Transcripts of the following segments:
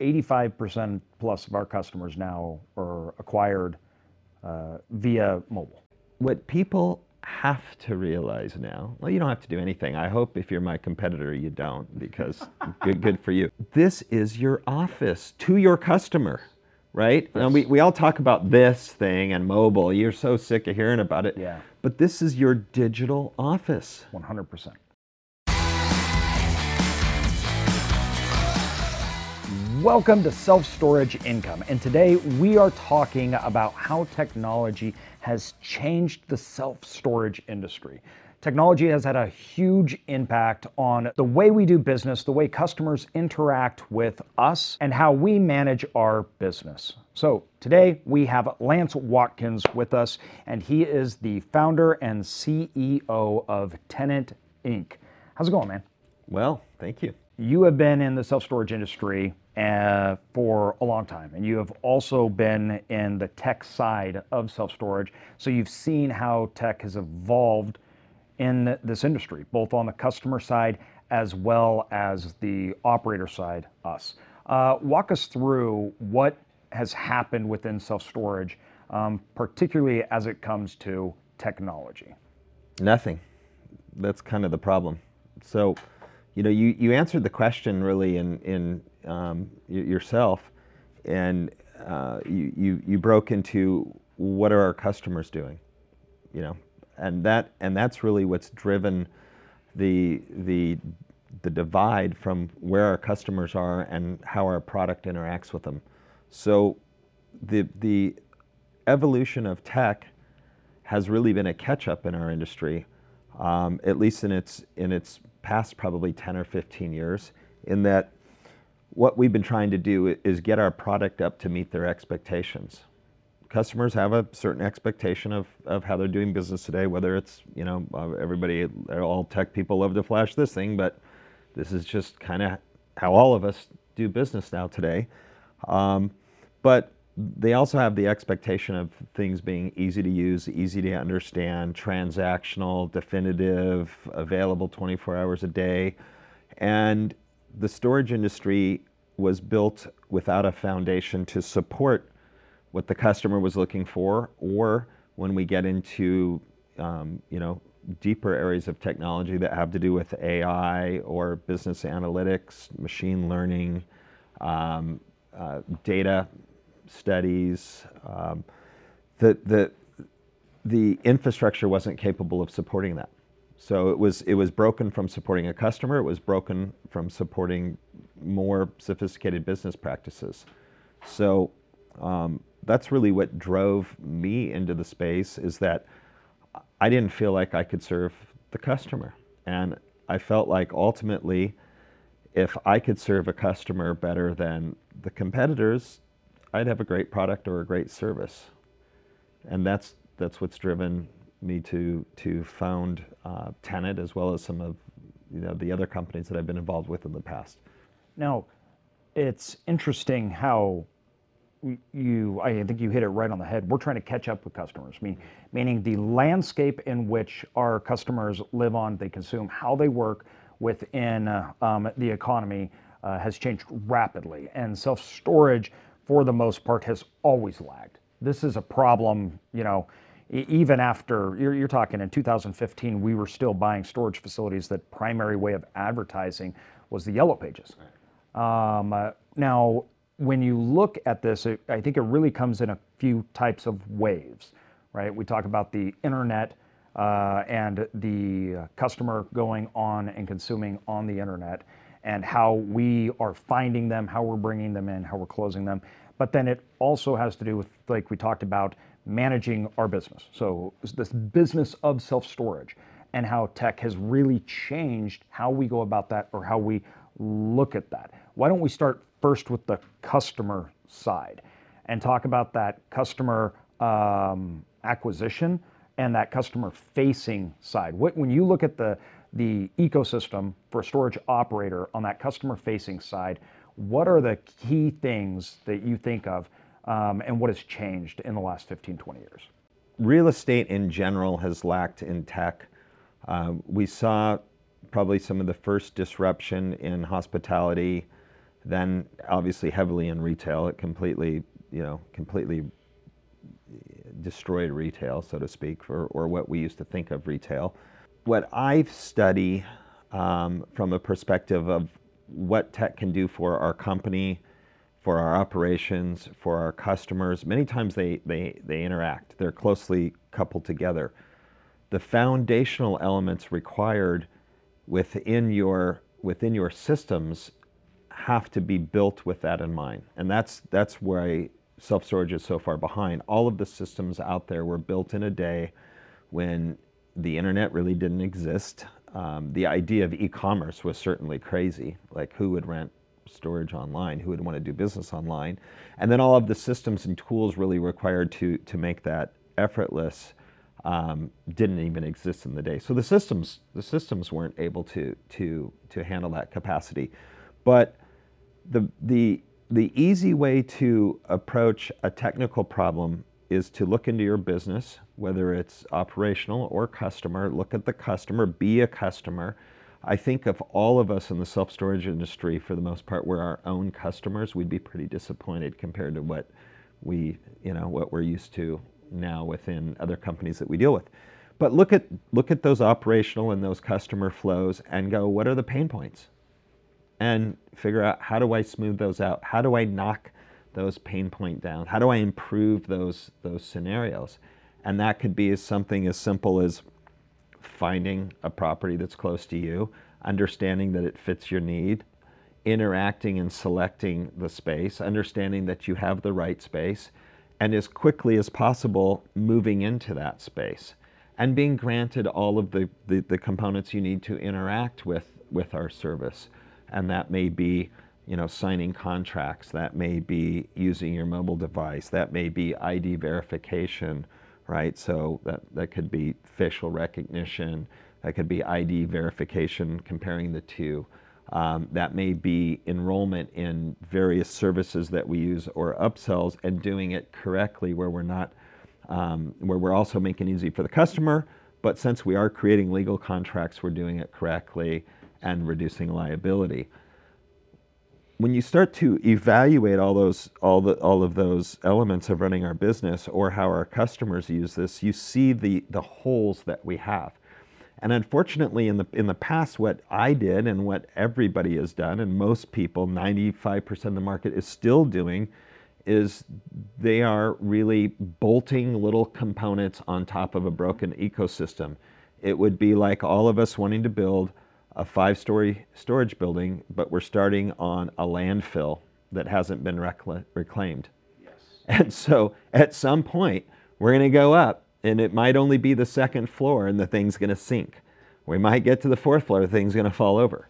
85% plus of our customers now are acquired uh, via mobile. What people have to realize now, well, you don't have to do anything. I hope if you're my competitor, you don't, because good, good for you. This is your office to your customer, right? Yes. And we, we all talk about this thing and mobile. You're so sick of hearing about it. Yeah. But this is your digital office. 100%. Welcome to Self Storage Income. And today we are talking about how technology has changed the self storage industry. Technology has had a huge impact on the way we do business, the way customers interact with us, and how we manage our business. So, today we have Lance Watkins with us, and he is the founder and CEO of Tenant Inc. How's it going, man? Well, thank you. You have been in the self storage industry uh, for a long time. And you have also been in the tech side of self storage. So you've seen how tech has evolved in this industry, both on the customer side as well as the operator side, us. Uh, walk us through what has happened within self storage, um, particularly as it comes to technology. Nothing. That's kind of the problem. So, you know, you, you answered the question really in, in um, yourself, and uh, you, you, you broke into what are our customers doing, you know, and that and that's really what's driven the the the divide from where our customers are and how our product interacts with them. So the the evolution of tech has really been a catch up in our industry, um, at least in its in its past probably 10 or 15 years, in that what we've been trying to do is get our product up to meet their expectations. Customers have a certain expectation of, of how they're doing business today, whether it's, you know, uh, everybody, all tech people love to flash this thing, but this is just kind of how all of us do business now today. Um, but they also have the expectation of things being easy to use, easy to understand, transactional, definitive, available 24 hours a day. And the storage industry was built without a foundation to support what the customer was looking for, or when we get into um, you know deeper areas of technology that have to do with AI or business analytics, machine learning, um, uh, data studies, um, the the the infrastructure wasn't capable of supporting that. So it was it was broken from supporting a customer. It was broken from supporting more sophisticated business practices. So um, that's really what drove me into the space. Is that I didn't feel like I could serve the customer, and I felt like ultimately, if I could serve a customer better than the competitors, I'd have a great product or a great service, and that's that's what's driven me to to found uh, Tenant as well as some of you know the other companies that I've been involved with in the past. Now, it's interesting how you I think you hit it right on the head. We're trying to catch up with customers, I mean, meaning the landscape in which our customers live on, they consume, how they work within uh, um, the economy uh, has changed rapidly, and self storage, for the most part, has always lagged. This is a problem, you know even after you're, you're, talking in 2015 we were still buying storage facilities that primary way of advertising was the yellow pages. Um, uh, now when you look at this it, i think it really comes in a few types of waves right? We talk about the internet uh, and the customer going on and consuming on the internet and how we are finding them how we're bringing them in how we're closing them. But then it also has to do with like we talked about managing our business. So, this business of self storage and how tech has really changed how we go about that or how we look at that. Why don't we start first with the customer side and talk about that customer um, acquisition and that customer facing side? What, when you look at the the ecosystem for a storage operator on that customer facing side, what are the key things that you think of um, and what has changed in the last 15, 20 years? Real estate in general has lacked in tech. Um, we saw probably some of the first disruption in hospitality then obviously heavily in retail. It completely, you know, completely destroyed retail, so to speak, or, or what we used to think of retail. What I study um, from a perspective of what tech can do for our company, for our operations, for our customers, many times they, they, they interact. They're closely coupled together. The foundational elements required within your, within your systems have to be built with that in mind. And that's, that's why self storage is so far behind. All of the systems out there were built in a day when the internet really didn't exist. Um, the idea of e commerce was certainly crazy. Like, who would rent storage online? Who would want to do business online? And then all of the systems and tools really required to, to make that effortless. Um, didn't even exist in the day. So the systems the systems weren't able to to to handle that capacity. But the the the easy way to approach a technical problem is to look into your business, whether it's operational or customer, look at the customer, be a customer. I think if all of us in the self storage industry, for the most part, were our own customers, we'd be pretty disappointed compared to what we, you know, what we're used to now within other companies that we deal with. But look at look at those operational and those customer flows and go, what are the pain points? and figure out how do I smooth those out? How do I knock those pain point down? How do I improve those those scenarios? And that could be as something as simple as finding a property that's close to you, understanding that it fits your need, interacting and selecting the space, understanding that you have the right space, and as quickly as possible moving into that space and being granted all of the, the, the components you need to interact with, with our service. And that may be you know signing contracts that may be using your mobile device that may be id verification right so that, that could be facial recognition that could be id verification comparing the two um, that may be enrollment in various services that we use or upsells and doing it correctly where we're not um, where we're also making it easy for the customer but since we are creating legal contracts we're doing it correctly and reducing liability. When you start to evaluate all those all the all of those elements of running our business or how our customers use this, you see the the holes that we have. And unfortunately, in the in the past, what I did and what everybody has done, and most people, 95% of the market is still doing, is they are really bolting little components on top of a broken ecosystem. It would be like all of us wanting to build a five story storage building, but we're starting on a landfill that hasn't been recla- reclaimed. Yes. And so at some point, we're going to go up, and it might only be the second floor, and the thing's going to sink. We might get to the fourth floor, the thing's going to fall over.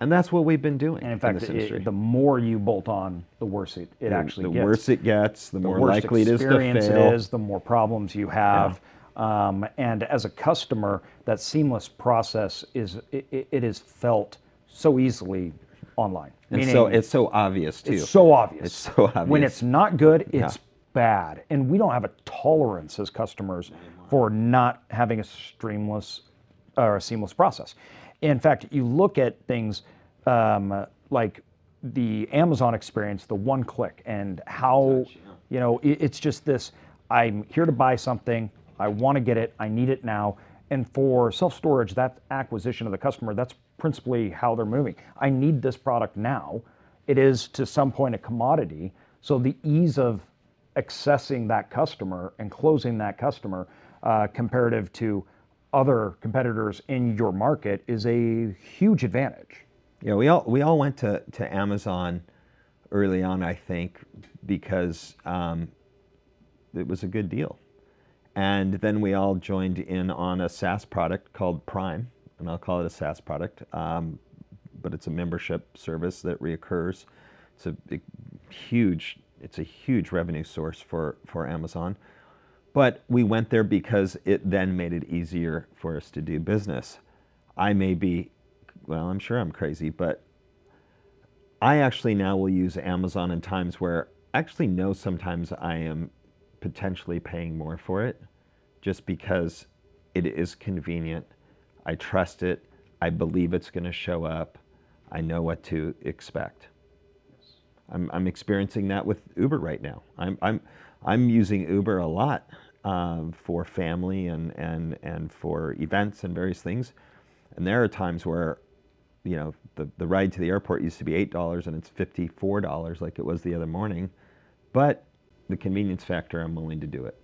And that's what we've been doing. And in fact, in it, the more you bolt on, the worse it, it the, actually the gets. The worse it gets, the, the more likely it is to fail. it is, the more problems you have. Yeah. Um, and as a customer, that seamless process is it, it is felt so easily online. And so it's so obvious too. It's so obvious. It's so obvious. When it's not good, it's yeah. bad, and we don't have a tolerance as customers for not having a streamless or a seamless process. In fact, you look at things um, like the Amazon experience, the one click, and how you know it, it's just this. I'm here to buy something. I want to get it, I need it now. And for self storage, that acquisition of the customer, that's principally how they're moving. I need this product now. It is to some point a commodity. So the ease of accessing that customer and closing that customer uh, comparative to other competitors in your market is a huge advantage. Yeah, we all we all went to, to Amazon early on, I think, because um, it was a good deal. And then we all joined in on a SaaS product called Prime, and I'll call it a SaaS product, um, but it's a membership service that reoccurs. It's a huge, it's a huge revenue source for, for Amazon. But we went there because it then made it easier for us to do business. I may be, well, I'm sure I'm crazy, but I actually now will use Amazon in times where I actually know sometimes I am potentially paying more for it just because it is convenient. I trust it. I believe it's going to show up. I know what to expect. I'm, I'm experiencing that with Uber right now. I'm, I'm, I'm using Uber a lot um, for family and, and, and for events and various things. And there are times where, you know, the, the ride to the airport used to be $8 and it's $54 like it was the other morning. But the convenience factor, I'm willing to do it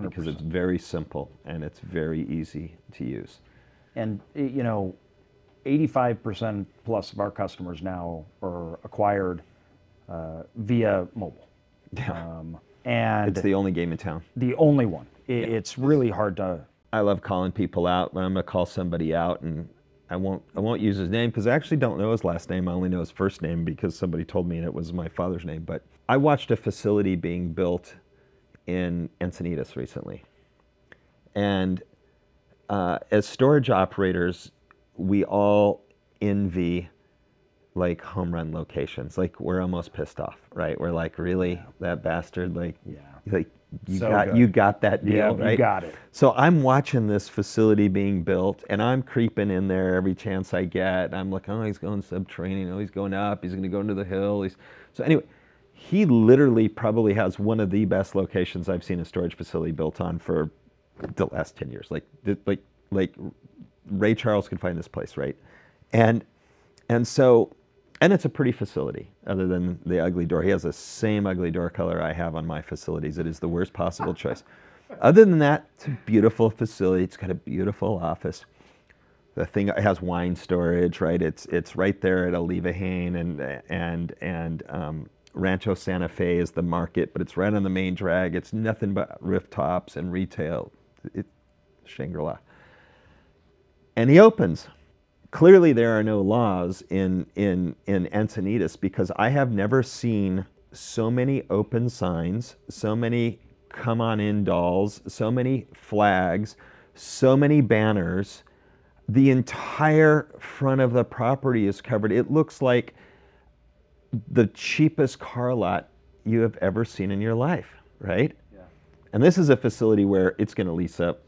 because 100%. it's very simple and it's very easy to use. And you know, 85% plus of our customers now are acquired uh, via mobile. Um, and It's the only game in town. the only one. I It's really hard to. I love calling people out. When I'm gonna call somebody out, and I won't I won't use his name because I actually don't know his last name. I only know his first name because somebody told me and it was my father's name. But I watched a facility being built in Encinitas recently, and uh, as storage operators, we all envy like home run locations. Like we're almost pissed off, right? We're like, really, that bastard, like, Yeah. like you So got good. you got that deal, Yeah, right? you got it. So I'm watching this facility being built, and I'm creeping in there every chance I get. I'm like, oh, he's going subterranean. Oh, he's going up. He's going to go into the hill. He's so anyway. He literally probably has one of the best locations I've seen a storage facility built on for the last ten years. Like, like, like Ray Charles could find this place, right? And and so, and it's a pretty facility, other than the ugly door. He has the same ugly door color I have on my facilities. It is the worst possible choice. Other than that, it's a beautiful facility. It's got a beautiful office. The thing it has wine storage, right? It's it's right there at Olivenhain and and and um, Rancho Santa Fe is the market, but it's right on the main drag. It's nothing but rooftops and retail. It, Shangri-La. And he opens clearly there are no laws in in in Encinitas because I have never seen so many open signs, so many come on in dolls, so many flags, so many banners. The entire front of the property is covered. It looks like the cheapest car lot you have ever seen in your life, right? Yeah. And this is a facility where it's going to lease up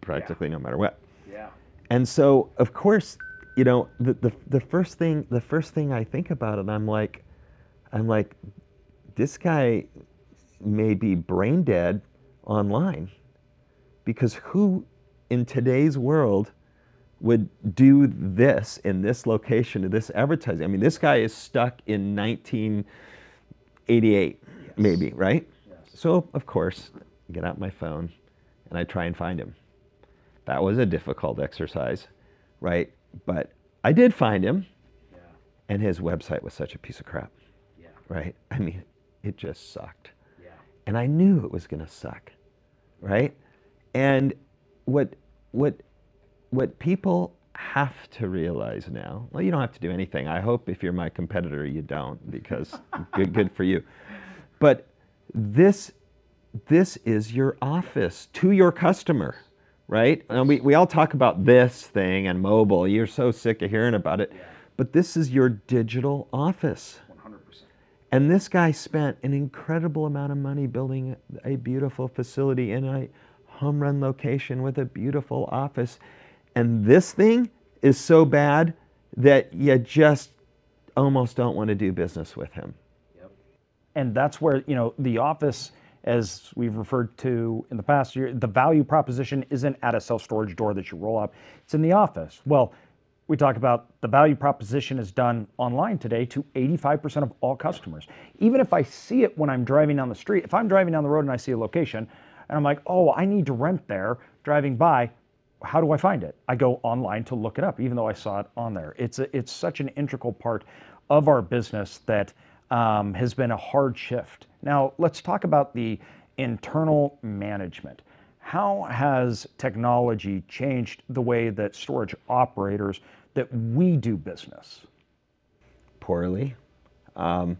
practically no matter what. Yeah. And so, of course, you know, the, the, the first thing the first thing I think about it, I'm like, I'm like, this guy may be brain dead online, because who in today's world would do this in this location to this advertising? I mean, this guy is stuck in 1988, maybe, right? Yes. So, of course, I get out my phone and I try and find him. That was a difficult exercise, right? But I did find him, Yeah. and his website was such a piece of crap, Yeah. right? I mean, it just sucked. Yeah. And I knew it was going to suck, right? And what what what people have to realize now, well, you don't have to do anything. I hope if you're my competitor, you don't, because good good for you. But this this is your office to your customer, right? And we, we all talk about this thing and mobile. You're so sick of hearing about it. But this is your digital office. 100%. And this guy spent an incredible amount of money building a beautiful facility in a home run location with a beautiful office. And this thing is so bad that you just almost don't want to do business with him. Yep. And that's where, you know, the office, as we've referred to in the past year, the value proposition isn't at a self storage door that you roll up, it's in the office. Well, we talk about the value proposition is done online today to 85% of all customers. Even if I see it when I'm driving down the street, if I'm driving down the road and I see a location and I'm like, oh, I need to rent there, driving by, how do I find it? I go online to look it up, even though I saw it on there. It's a, it's such an integral part of our business that um, has been a hard shift. Now let's talk about the internal management. How has technology changed the way that storage operators that we do business? poorly. Um,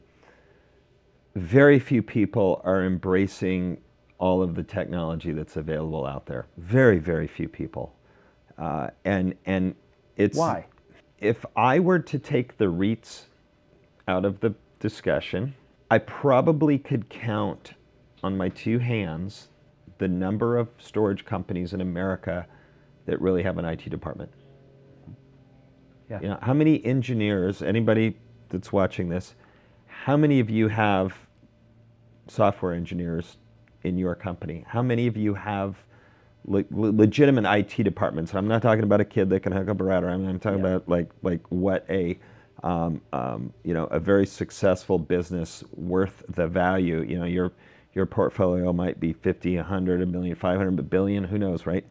very few people are embracing all of the technology that's available out there. Very, very few people. Uh, and and it's Why? If I were to take the REITs out of the discussion, I probably could count on my two hands the number of storage companies in America that really have an IT department. Yeah. You know, how many engineers, anybody that's watching this, how many of you have software engineers in your company? How many of you have le- le- legitimate IT departments? I'm not talking about a kid that can hook up a router. I'm, I'm talking Yeah. about like like what a um, um, you know a very successful business worth the value. You know your your portfolio might be 50, 100, a million, 500, a billion. Who knows, right?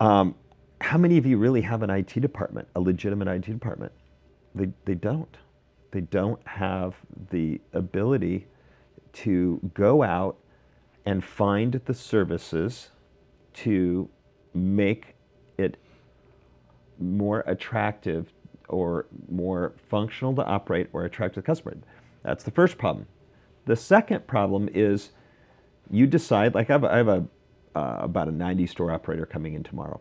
Um, how many of you really have an IT department, a legitimate IT department? They, they don't. They don't have the ability to go out and find the services to make it more attractive or more functional to operate or attract the customer. That's the first problem. The second problem is you decide, like I have, have a, uh, about a 90 store operator coming in tomorrow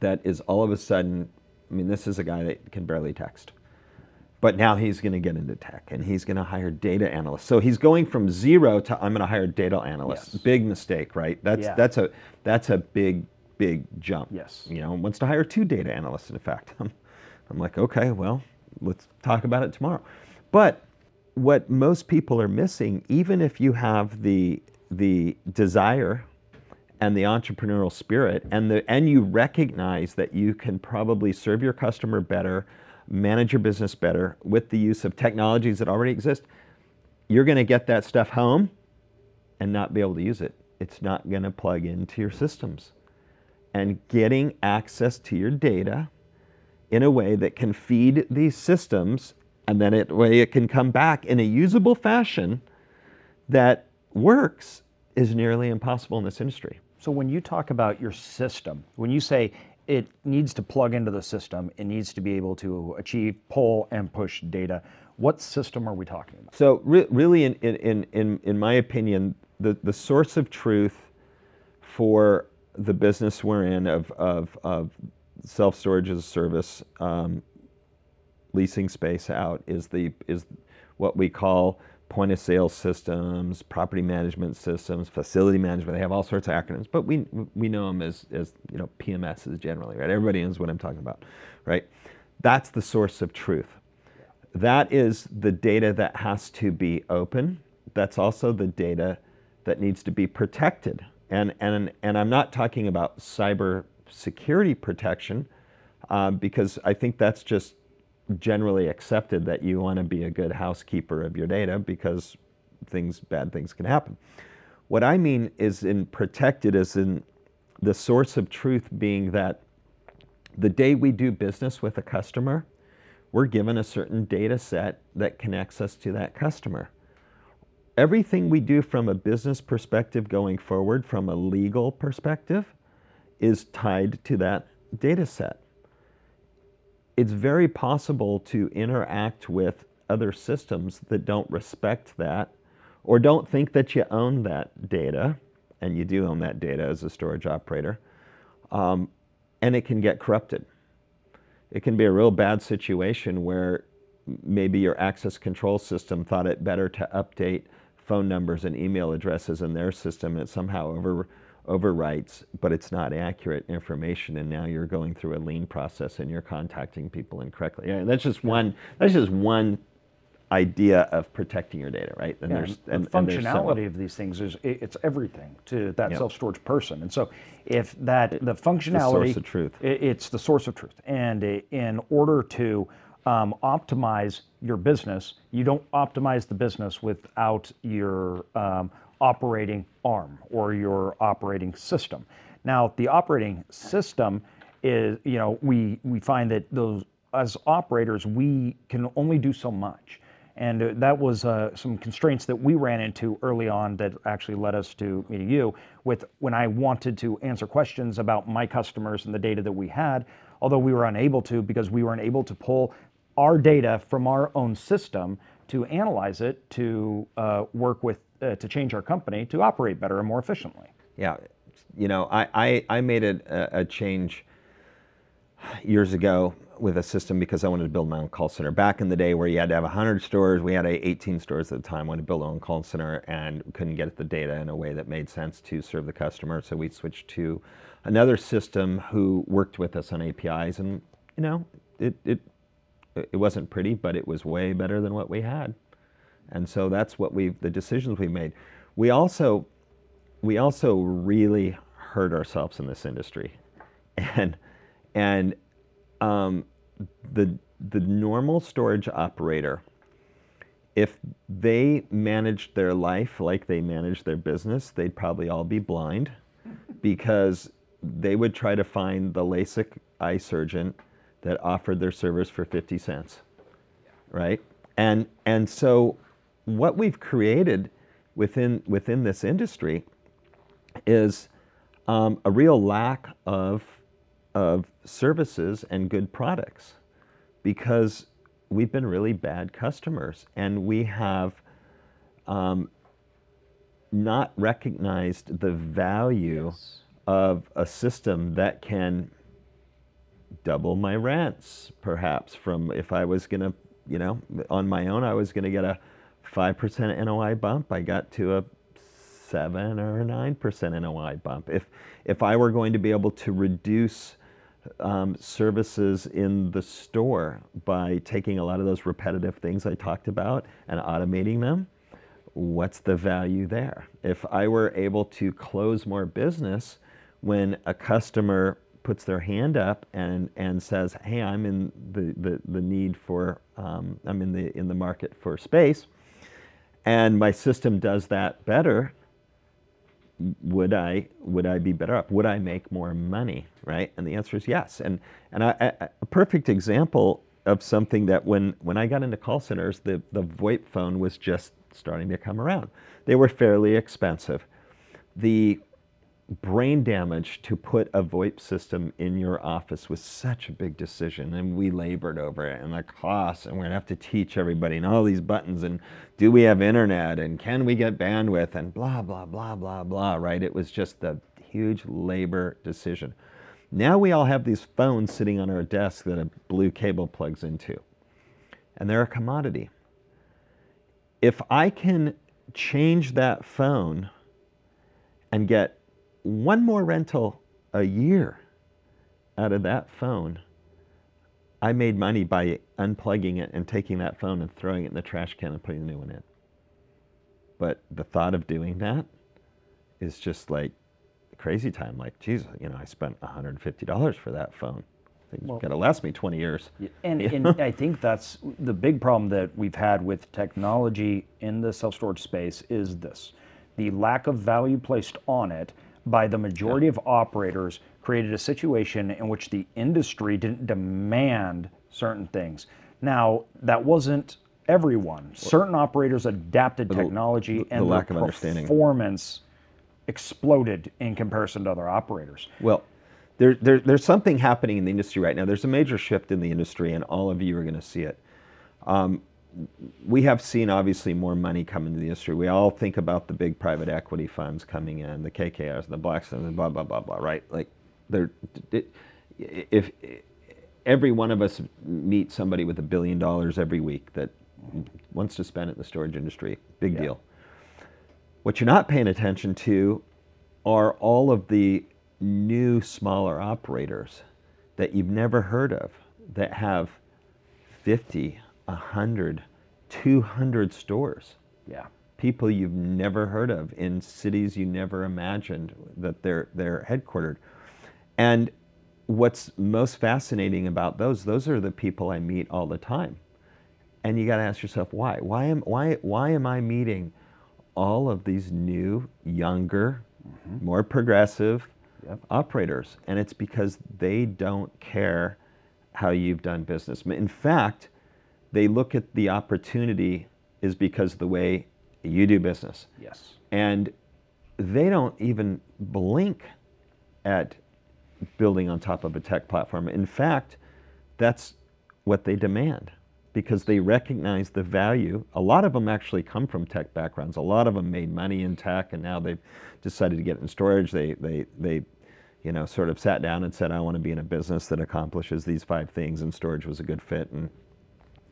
that is all of a sudden, I mean, this is a guy that can barely text. But now he's going to get into tech and he's going to hire data analysts. So he's going from zero to I'm going to hire data analysts. Yes. Big mistake, right? That's Yeah. that's a that's a big big jump. Yes. You know, wants to hire two data analysts. In fact, I'm, I'm like, okay, well, let's talk about it tomorrow. But what most people are missing, even if you have the the desire and the entrepreneurial spirit and the and you recognize that you can probably serve your customer better manage your business better with the use of technologies that already exist you're going to get that stuff home and not be able to use it. It's not going to plug into your systems. And getting access to your data in a way that can feed these systems and then it way it can come back in a usable fashion that works is nearly impossible in this industry. So when you talk about your system, when you say it needs to plug into the system, it needs to be able to achieve pull and push data. What system are we talking about? So re- really, in, in, in, in, my opinion, the, the source of truth for the business we're in of, of, of self-storage as a service, um, leasing space out is the is what we call point of sale systems, property management systems, facility management. They have all sorts of acronyms, but we we know them as as you know PMSs generally, right? Everybody knows what I'm talking about, right? That's the source of truth. That is the data that has to be open. That's also the data that needs to be protected. And and and I'm not talking about cyber security protection um, because I think that's just generally accepted that you want to be a good housekeeper of your data because things bad things can happen. What I mean is in protected is in the source of truth being that the day we do business with a customer, we're given a certain data set that connects us to that customer. Everything we do from a business perspective going forward, from a legal perspective, is tied to that data set it's very possible to interact with other systems that don't respect that or don't think that you own that data, and you do own that data as a storage operator, um, and it can get corrupted. It can be a real bad situation where maybe your access control system thought it better to update phone numbers and email addresses in their system, and it somehow over overwrites, but it's not accurate information, and now you're going through a lien process and you're contacting people incorrectly. Yeah, that's just one. That's just one idea of protecting your data, right? And Yeah, there's the and, there's functionality of these things is it's everything to that Yep. self-storage person. And so if that the functionality of truth. it's the source of truth. And i- in order to um, optimize your business, you don't optimize the business without your um, operating arm or your operating system. Now, the operating system is, you know, we we find that those as operators we can only do so much. And that was uh, some constraints that we ran into early on that actually led us to meeting you with when I wanted to answer questions about my customers and the data that we had, although we were unable to because we weren't able to pull our data from our own system to analyze it to uh, work with, uh, to change our company to operate better and more efficiently. Yeah, you know, I, I, I made a, a change years ago with a system because I wanted to build my own call center. Back in the day where you had to have 100 stores, we had a 18 stores at the time, wanted to build our own call center and couldn't get the data in a way that made sense to serve the customer. So we switched to another system who worked with us on APIs and, you know, it, it it wasn't pretty, but it was way better than what we had. And so that's what we the decisions we made. We also we also really hurt ourselves in this industry, and and um, the the normal storage operator, if they managed their life like they managed their business, they'd probably all be blind, because they would try to find the LASIK eye surgeon that offered their service for 50 cents, right? And and so what we've created within within this industry is um, a real lack of of services and good products because we've been really bad customers and we have um, not recognized the value Yes. of a system that can double my rents perhaps from if I was going to, you know, on my own I was going to get a 5% NOI bump, I got to a 7 or a 9% NOI bump. If if I were going to be able to reduce um, services in the store by taking a lot of those repetitive things I talked about and automating them, what's the value there? If I were able to close more business when a customer puts their hand up and, and says, hey, I'm in the, the, the need for, um, I'm in the, in the market for space, and my system does that better, would I would I be better off? Would I make more money? Right? And the answer is yes. And and I, I, a perfect example of something that when when I got into call centers, the the VoIP phone was just starting to come around. They were fairly expensive. The brain damage to put a VoIP system in your office was such a big decision, and we labored over it, and the costs, and we're gonna have to teach everybody, and all these buttons, and do we have internet, and can we get bandwidth, and blah, blah, blah, blah, blah, right? It was just a huge labor decision. Now we all have these phones sitting on our desk that a blue cable plugs into, and they're a commodity. If I can change that phone and get one more rental a year out of that phone, I made money by unplugging it and taking that phone and throwing it in the trash can and putting a new one in. But the thought of doing that is just like crazy time. Like, geez, you know, I spent $150 for that phone. It's Well- gonna last me 20 years. And, and I think that's the big problem that we've had with technology in the self storage space is this the lack of value placed on it by the majority of operators created a situation in which the industry didn't demand certain things. Now, that wasn't everyone. Certain operators adapted the- technology the- the and lack their of understanding. performance exploded in comparison to other operators. Well, there, there, there's something happening in the industry right now. There's a major shift in the industry, and all of you are going to see it. Um, we have seen obviously more money come into the industry. We all think about the big private equity funds coming in, the KKRs, the Blackstones, and blah blah blah blah. Right? Like, they're it, if every one of us meet somebody with a billion dollars every week that wants to spend it in the storage industry, big Yeah. deal. What you're not paying attention to are all of the new smaller operators that you've never heard of that have 50, 100, 200 stores. Yeah. People you've never heard of in cities you never imagined that they're, they're headquartered. And what's most fascinating about those, those are the people I meet all the time. And you got to ask yourself why? Why am, why, why am I meeting all of these new, younger, mm-hmm. more progressive Yep. operators? And it's because they don't care how you've done business. In fact, they look at the opportunity is because of the way you do business. Yes. And they don't even blink at building on top of a tech platform. In fact, that's what they demand because they recognize the value. A lot of them actually come from tech backgrounds. A lot of them made money in tech and now they've decided to get in storage. They, they, they you know, sort of sat down and said, I want to be in a business that accomplishes these five things and storage was a good fit. And,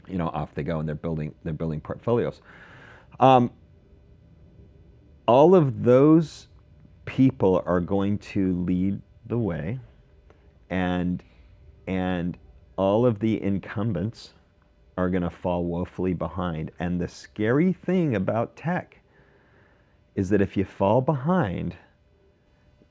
you know, off they go and they're building, they're building portfolios. Um, all of those people are going to lead the way and and all of the incumbents are going to fall woefully behind. And the scary thing about tech is that if you fall behind,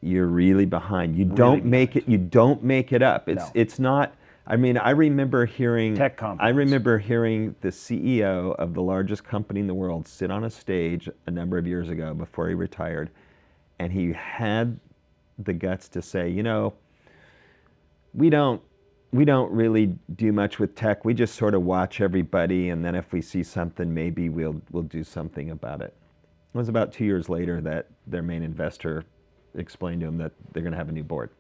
you're really behind. You don't make it. You don't make it up. It's No. it's not. I mean, I remember hearing Tech I remember hearing the CEO of the largest company in the world sit on a stage a number of years ago before he retired, and he had the guts to say, you know, we don't we don't really do much with tech. We just sort of watch everybody, and then if we see something, maybe we'll we'll do something about it. It was about two years later that their main investor explained to him that they're going to have a new board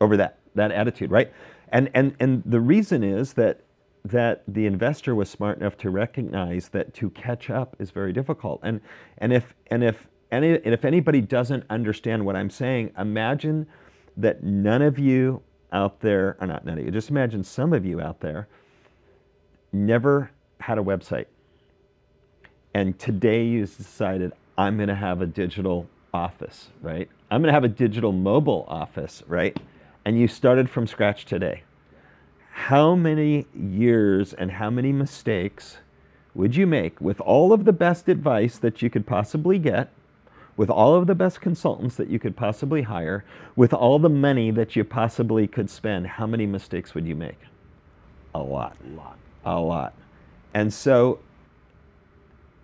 over that that attitude, right? And and and the reason is that that the investor was smart enough to recognize that to catch up is very difficult. And and if and if any and if anybody doesn't understand what I'm saying, imagine that none of you out there, or not none of you, just imagine some of you out there never had a website. And today you decided, I'm going to have a digital office, right? I'm going to have a digital mobile office, right? And you started from scratch today. How many years and how many mistakes would you make with all of the best advice that you could possibly get, with all of the best consultants that you could possibly hire, with all the money that you possibly could spend? How many mistakes would you make? A lot A lot. a lot and so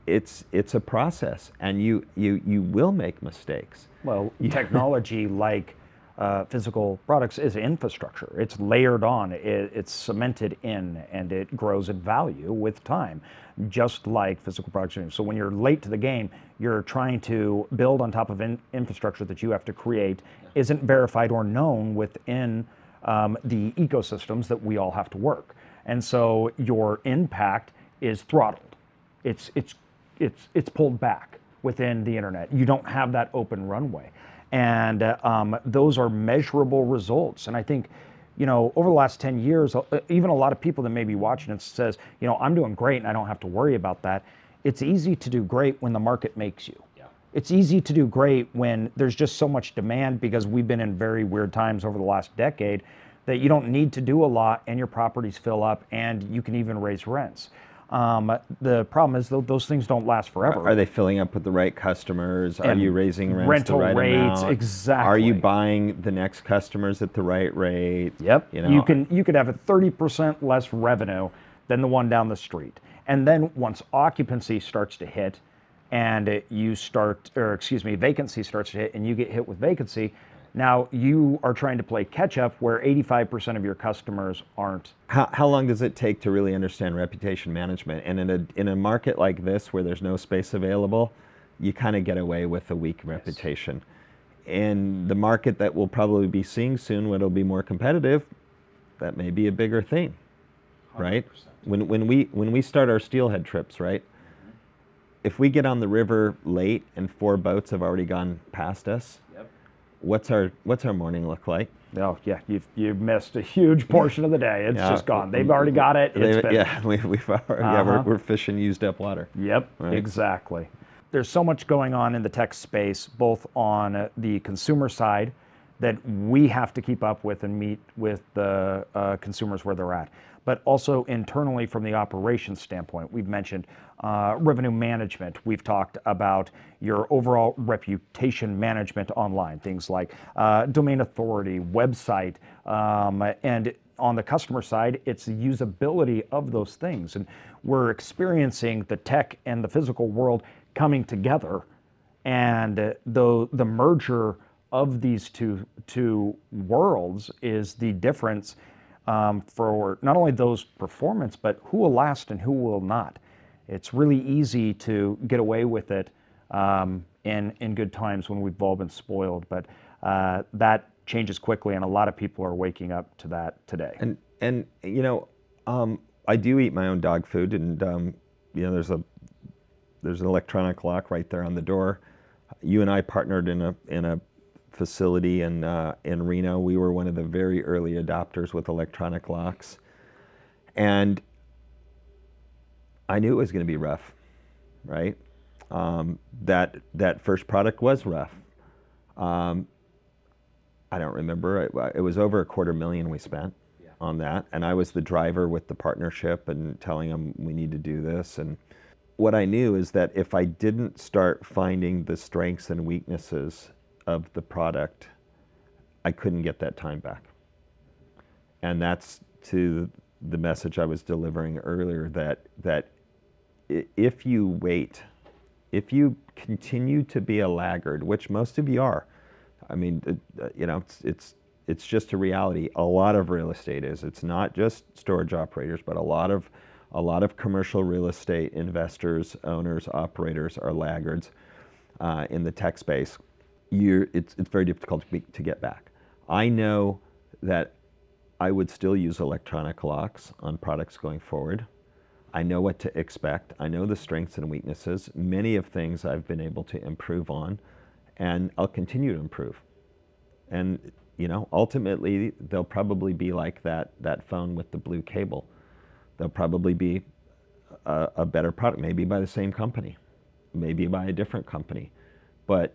it's it's a process and you you you will make mistakes Well, technology like uh, physical products is infrastructure. It's layered on, it, it's cemented in, and it grows in value with time, just like physical products. do. So when you're late to the game, you're trying to build on top of in, infrastructure that you have to create, isn't verified or known within um, the ecosystems that we all have to work. And so your impact is throttled. It's it's it's it's pulled back within the internet. You don't have that open runway, and uh, um, those are measurable results. And I think, you know, over the last ten years, uh, even a lot of people that may be watching it says, you know, I'm doing great and I don't have to worry about that. It's easy to do great when the market makes you. It's easy to do great when there's just so much demand because we've been in very weird times over the last decade that you don't need to do a lot and your properties fill up and you can even raise rents. Um, the problem is tho- those things don't last forever. are they filling up with the right customers are you raising rents rental right rates, amount? exactly. are you buying the next customers at the right rate Yep. you know you can you could have a 30% less revenue than the one down the street. And then once occupancy starts to hit and it- you start or excuse me, vacancy starts to hit and you get hit with vacancy, now you are trying to play catch up where 85% of your customers aren't. how, how long does it take to really understand reputation management? And in a in a market like this where there's no space available, you kind of get away with a weak reputation. In the market that we'll probably be seeing soon, when it'll be more competitive, that may be a bigger thing, right? When when we when we start our steelhead trips, right? If we get on the river late and four boats have already gone past us, what's our what's our morning look like? Oh yeah, you've you've missed a huge portion of the day. It's Yeah. just gone. They've already got it. Been yeah, we, we've already, yeah, we're, Uh-huh. we're fishing used up water. Yep, Right. exactly. There's so much going on in the tech space, both on the consumer side that we have to keep up with and meet with the uh, consumers where they're at, but also internally from the operations standpoint. We've mentioned uh, revenue management. We've talked about your overall reputation management online, things like uh, domain authority, website, um, and on the customer side, it's the usability of those things. And we're experiencing the tech and the physical world coming together. And the, the merger of these two, two worlds is the difference um, for not only those performance, but who will last and who will not. It's really easy to get away with it um, in, in good times when we've all been spoiled, but uh, that changes quickly, and a lot of people are waking up to that today. And and you know, um, I do eat my own dog food, and um, you know, there's a there's an electronic lock right there on the door. You and I partnered in a in a facility in uh, in Reno. We were one of the very early adopters with electronic locks, and I knew it was going to be rough, right? Um, that that first product was rough. Um, I don't remember. It, it was over a quarter million we spent on that, and I was the driver with the partnership and telling them we need to do this. And what I knew is that if I didn't start finding the strengths and weaknesses of the product, I couldn't get that time back. And that's to the message I was delivering earlier that that if you wait, if you continue to be a laggard, which most of you are, I mean, uh, you know, it's, it's it's just a reality. A lot of real estate is. It's not just storage operators, but a lot of a lot of commercial real estate investors, owners, operators are laggards uh, in the tech space. You're, it's, it's very difficult to, be, to get back. I know that I would still use electronic locks on products going forward. I know what to expect. I know the strengths and weaknesses. Many of things I've been able to improve on, and I'll continue to improve. And you know, ultimately, they'll probably be like that that phone with the blue cable. They'll probably be a, a better product, maybe by the same company, maybe by a different company, but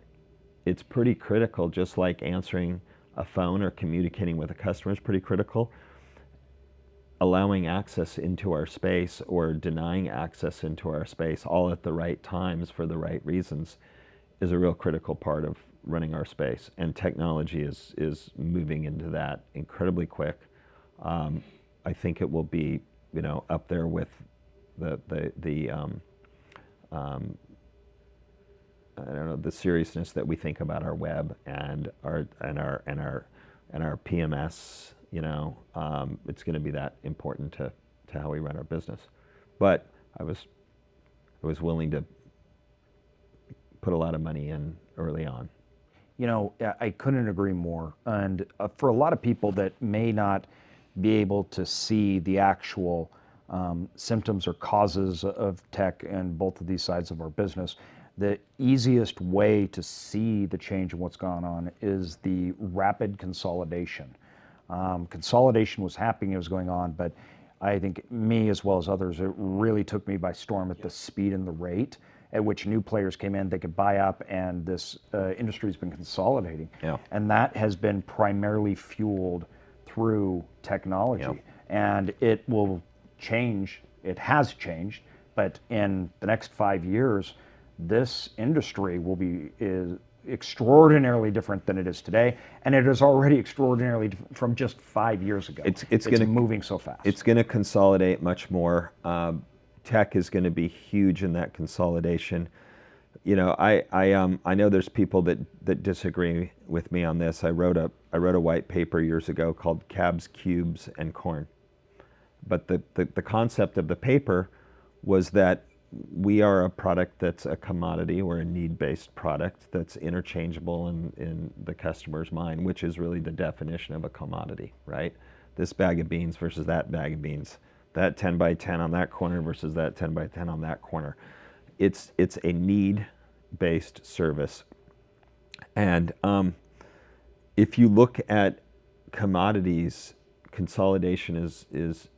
it's pretty critical. Just like answering a phone or communicating with a customer is pretty critical. Allowing access into our space or denying access into our space, all at the right times for the right reasons, is a real critical part of running our space. And technology is, is moving into that incredibly quick. Um, I think it will be, you know, up there with the, the, the um, um, I don't know the seriousness that we think about our web and our and our and our and our PMS. You know, um, it's going to be that important to to how we run our business. But I was I was willing to put a lot of money in early on. You know, I couldn't agree more. And uh, for a lot of people that may not be able to see the actual um, symptoms or causes of tech in both of these sides of our business, the easiest way to see the change in what's gone on is the rapid consolidation. Um, consolidation was happening, it was going on, but I think me as well as others, it really took me by storm at the speed and the rate at which new players came in, they could buy up, and this uh, industry has been consolidating. Yeah. And that has been primarily fueled through technology. Yeah. And it will change, it has changed, but in the next five years, this industry will be is extraordinarily different than it is today, and it is already extraordinarily different from just five years ago. It's- it's gonna- moving so fast. It's going to consolidate much more. Um, tech is going to be huge in that consolidation. You know, I I um I know there's people that that disagree with me on this. I wrote a I wrote a white paper years ago called Cabs, Cubes, and Corn. But the, the, the concept of the paper was that we are a product that's a commodity or a need-based product that's interchangeable in, in the customer's mind, which is really the definition of a commodity, right? This bag of beans versus that bag of beans, that 10 by 10 on that corner versus that 10 by 10 on that corner. It's, it's a need-based service. And um, if you look at commodities, consolidation is, is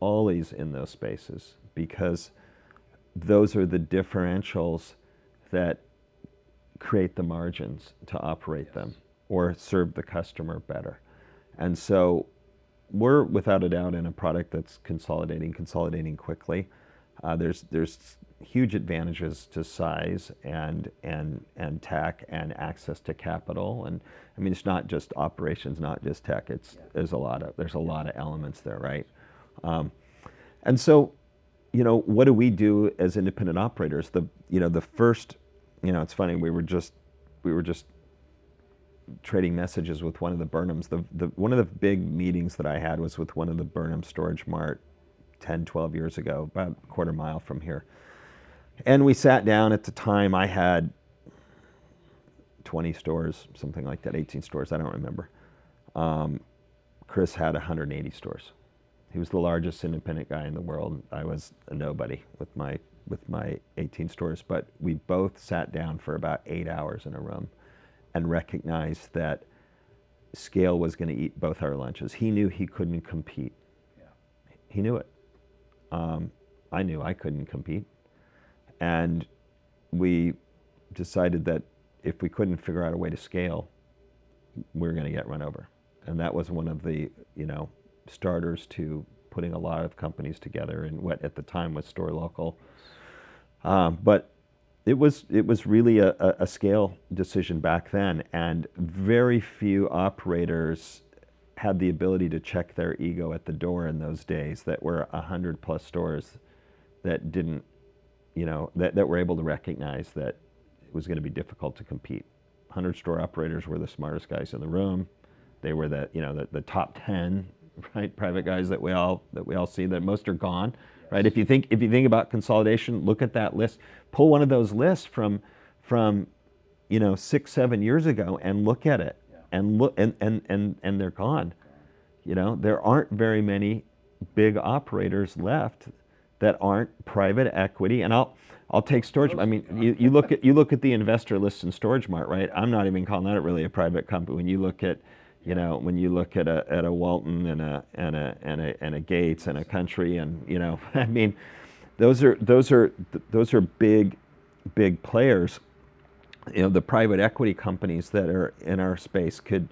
always in those spaces because those are the differentials that create the margins to operate them or serve the customer better. And so we're without a doubt in a product that's consolidating, consolidating quickly. Uh, there's there's huge advantages to size and and and tech and access to capital and I mean it's not just operations, not just tech. It's there's a lot of there's a lot of elements there, right? Um, and so, you know, what do we do as independent operators? The you know the first, you know, it's funny we were just we were just trading messages with one of the Burnhams. The, the one of the big meetings that I had was with one of the Burnham Storage Mart 10, 12 years ago, about a quarter mile from here. And we sat down at the time I had 20 stores, something like that, 18 stores, I don't remember. Um, Chris had 180 stores. He was the largest independent guy in the world. I was a nobody with my with my 18 stores, but we both sat down for about eight hours in a room and recognized that scale was going to eat both our lunches. He knew he couldn't compete. Yeah. He knew it. Um, I knew I couldn't compete. And we decided that if we couldn't figure out a way to scale, we were going to get run over. And that was one of the, you know, starters to putting a lot of companies together in what at the time was store local. Um, but it was it was really a, a, scale decision back then, and very few operators had the ability to check their ego at the door in those days that were a hundred plus stores that didn't, you know, that, that were able to recognize that it was going to be difficult to compete. 100 store operators were the smartest guys in the room. They were the, you know, the, the top 10, right, private guys that we all that we all see that most are gone, right? If you think if you think about consolidation, look at that list. Pull one of those lists from from you know, 6 7 years ago and look at it. And look and, and and and they're gone. You know, there aren't very many big operators left that aren't private equity. And I'll I'll take storage. I mean, you, you look at you look at the investor list in Storage Mart, right? I'm not even calling that really a private company. When you look at you know, when you look at a at a Walton and a and a and a and a Gates and a Country and you know, I mean, those are those are those are big big players. You know, the private equity companies that are in our space could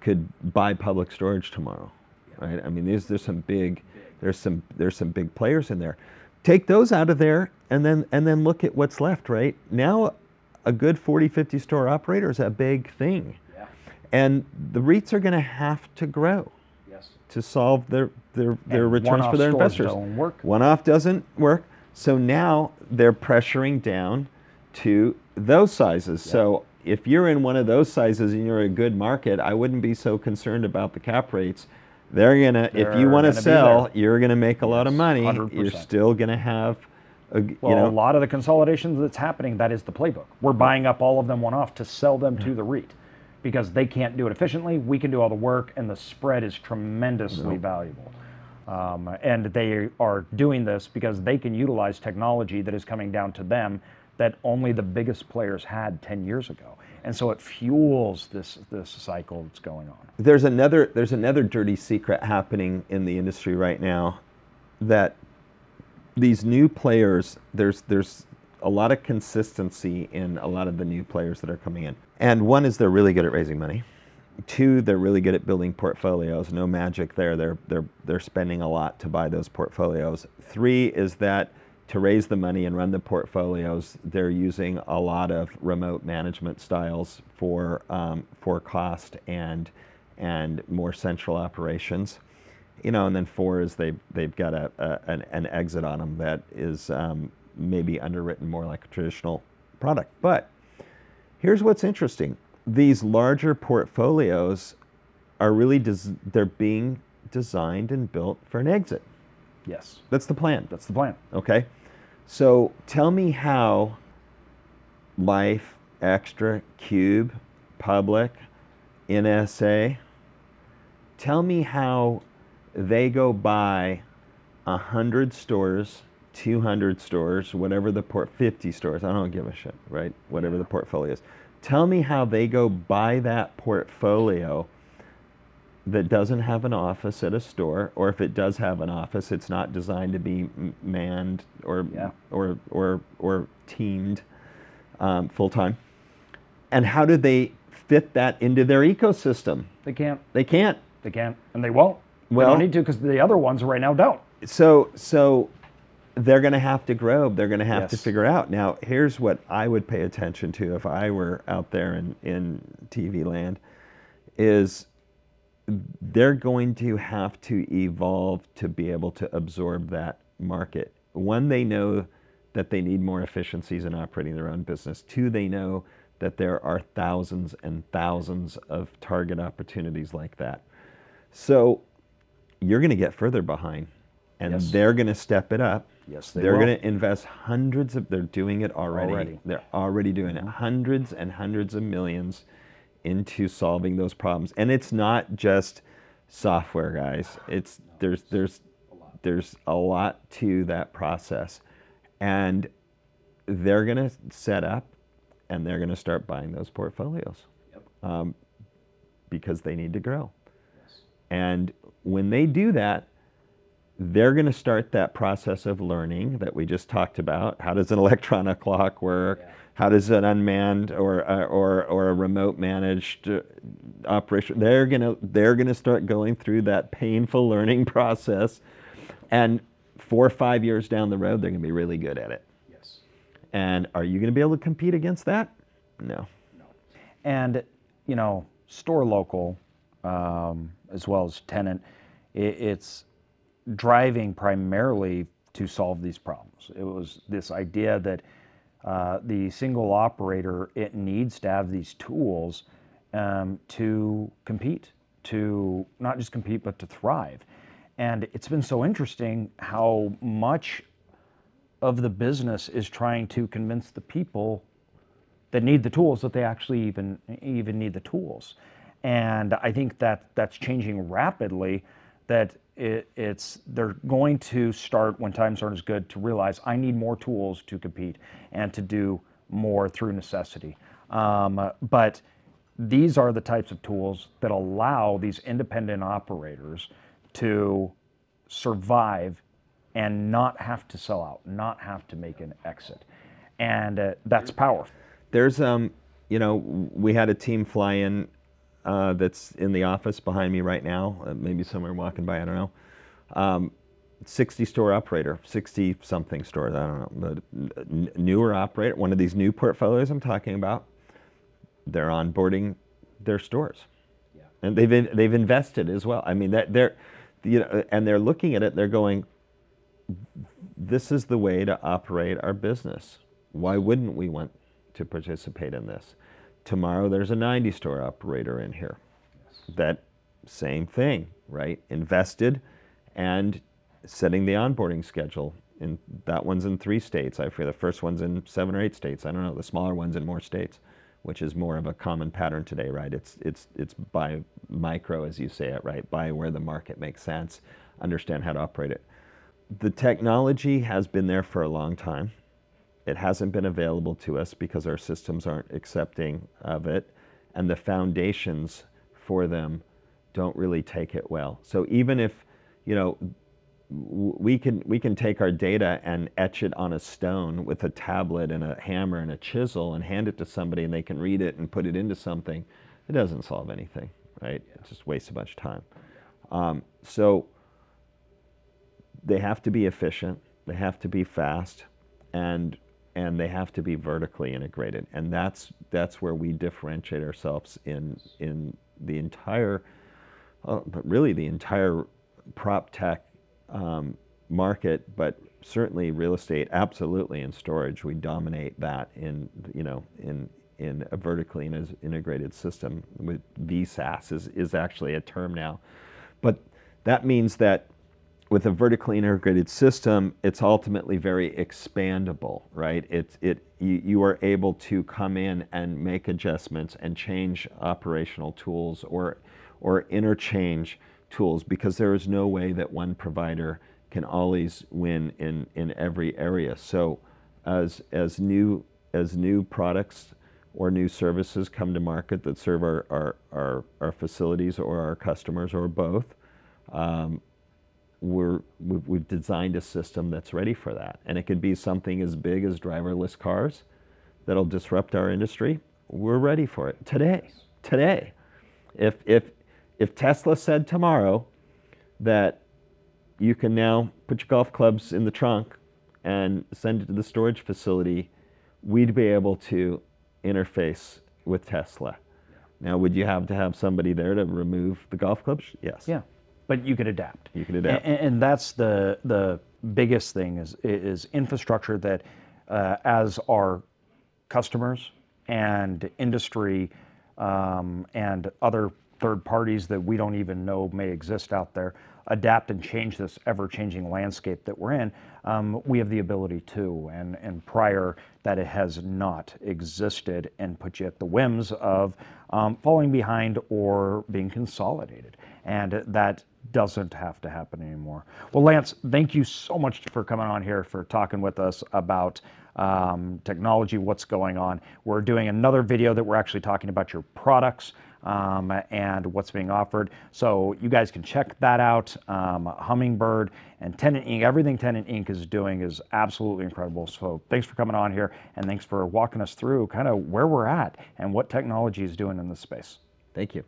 could buy public storage tomorrow, right? I mean, there's there's some big there's some there's some big players in there. Take those out of there and then and then look at what's left, right? Now a good 40 50 store operator is a big thing. Yeah. And the REITs are going to have to grow Yes. to solve their their, their And returns for their investors. One off doesn't work. So now they're pressuring down to those sizes. So if you're in one of those sizes and you're a good market, I wouldn't be so concerned about the cap rates. They're gonna, if you want to sell, you're gonna make a lot of money. you 100%. are still gonna have, a, Well, you know, a lot of the consolidations that's happening, that is the playbook. We're buying up all of them one off to sell them to the REIT because they can't do it efficiently. We can do all the work, and the spread is tremendously valuable. Um, and they are doing this because they can utilize technology that is coming down to them that only the biggest players had 10 years ago. And so it fuels this, this cycle that's going on. there's another there's another dirty secret happening in the industry right now that these new players there's there's a lot of consistency in a lot of the new players that are coming in and one is they're really good at raising money. Two they're really good at building portfolios. No magic there. They're they're they're spending a lot to buy those portfolios. Three is that to raise the money and run the portfolios they're using a lot of remote management styles for um, for cost and and more central operations. You know and then four is they they've got a, a an, an exit on them that is um, maybe underwritten more like a traditional product. But Here's what's interesting. These larger portfolios are really des- they're being designed and built for an exit. Yes, That's the plan. that's the plan. Okay? So tell me how Life, Extra, Cube, Public, NSA, tell me how they go buy 100 stores, 200 stores, whatever the port, 50 stores, I don't give a shit, right? Whatever the portfolio is. Tell me how they go buy that portfolio that doesn't have an office at a store, or if it does have an office, it's not designed to be manned or Yeah. or or or teamed um, full time. And how do they fit that into their ecosystem? They can't. They can't. They can't, and they won't. they Well- don't need to because the other ones right now don't. So so they're going to have to grow. They're going to have to figure out. Now, here's what I would pay attention to if I were out there in in TV land is they're going to have to evolve to be able to absorb that market. One, they know that they need more efficiencies in operating their own business. Two, they know that there are thousands and thousands of target opportunities like that. So you're going to get further behind, and Yes. they're going to step it up. Yes, they They're going to invest hundreds of. They're doing it already. Already. Mm-hmm. They're already doing it. Hundreds and hundreds of millions into solving those problems, and it's not just software, guys. It's there's there's there's a lot to that process, and they're going to set up, and they're going to start buying those portfolios um, because they need to grow. And when they do that, they're going to start that process of learning that we just talked about. How does an electronic clock work? How does an unmanned or uh, or or a remote managed uh, operation? They're gonna they're gonna start going through that painful learning process, and four or five years down the road, they're gonna be really good at it. Yes. And are you gonna be able to compete against that? No. No. And, you know, store local, um, as well as tenant, i it's driving primarily to solve these problems. It was this idea that uh, the single operator, it needs to have these tools um, to compete, to not just compete, but to thrive. And it's been so interesting how much of the business is trying to convince the people that need the tools that they actually even even need the tools and i think that that's changing rapidly that it, it's they're going to start when times aren't as good to realize i need more tools to compete and to do more through necessity. Um, but these are the types of tools that allow these independent operators to survive and not have to sell out not have to make an exit. And uh, that's powerful There's, um, you know, we had a team fly in uh, that's in the office behind me right now, uh, maybe somewhere walking by, I don't know. Um, 60 store operator, 60 something stores, I don't know, but n- newer operator, one of these new portfolios I'm talking about, they're onboarding their stores. Yeah. And they've, in, they've invested as well. I mean, that they're, you know, and they're looking at it, they're going, this is the way to operate our business. Why wouldn't we want to participate in this? Tomorrow there's a 90 store operator in here. That same thing, right? Invested and setting the onboarding schedule. And that one's in three states. I forget the first one's in seven or eight states. I don't know. The smaller one's in more states, which is more of a common pattern today, right? It's it's it's by micro, as you say it, right? By where the market makes sense, understand how to operate it. The technology has been there for a long time. It hasn't been available to us because our systems aren't accepting of it, and the foundations for them don't really take it well. So even if, you know, we can we can take our data and etch it on a stone with a tablet and a hammer and a chisel and hand it to somebody and they can read it and put it into something, it doesn't solve anything, right? It just wastes a bunch of time. Um, so they have to be efficient, they have to be fast, and and they have to be vertically integrated. And that's that's where we differentiate ourselves in in the entire, uh, but really the entire prop tech um, market, but certainly real estate, absolutely in storage. We dominate that in you know in in a vertically integrated system. With VSaaS is is actually a term now, but that means that with a vertically integrated system, it's ultimately very expandable, right? It's it you, you are able to come in and make adjustments and change operational tools or or interchange tools because there is no way that one provider can always win in, in every area. So as as new as new products or new services come to market that serve our, our, our, our facilities or our customers or both, um, we're, we've, we've designed a system that's ready for that. And it could be something as big as driverless cars that'll disrupt our industry. We're ready for it today. Today. If, if, if Tesla said tomorrow that you can now put your golf clubs in the trunk and send it to the storage facility, we'd be able to interface with Tesla. Now, would you have to have somebody there to remove the golf clubs? Yes. Yeah, but you can adapt. You could adapt. And, and that's the the biggest thing is is infrastructure that uh, as our customers and industry um, and other third parties that we don't even know may exist out there adapt and change this ever-changing landscape that we're in, um, we have the ability to. And, and prior that it has not existed and put you at the whims of um, falling behind or being consolidated. And that doesn't have to happen anymore. Well, Lance, thank you so much for coming on here for talking with us about um, technology, what's going on. We're doing another video that we're actually talking about your products um, and what's being offered. So you guys can check that out. Um, Hummingbird and Tenant Inc. Everything Tenant Inc. is doing is absolutely incredible. So thanks for coming on here and thanks for walking us through kind of where we're at and what technology is doing in this space. Thank you.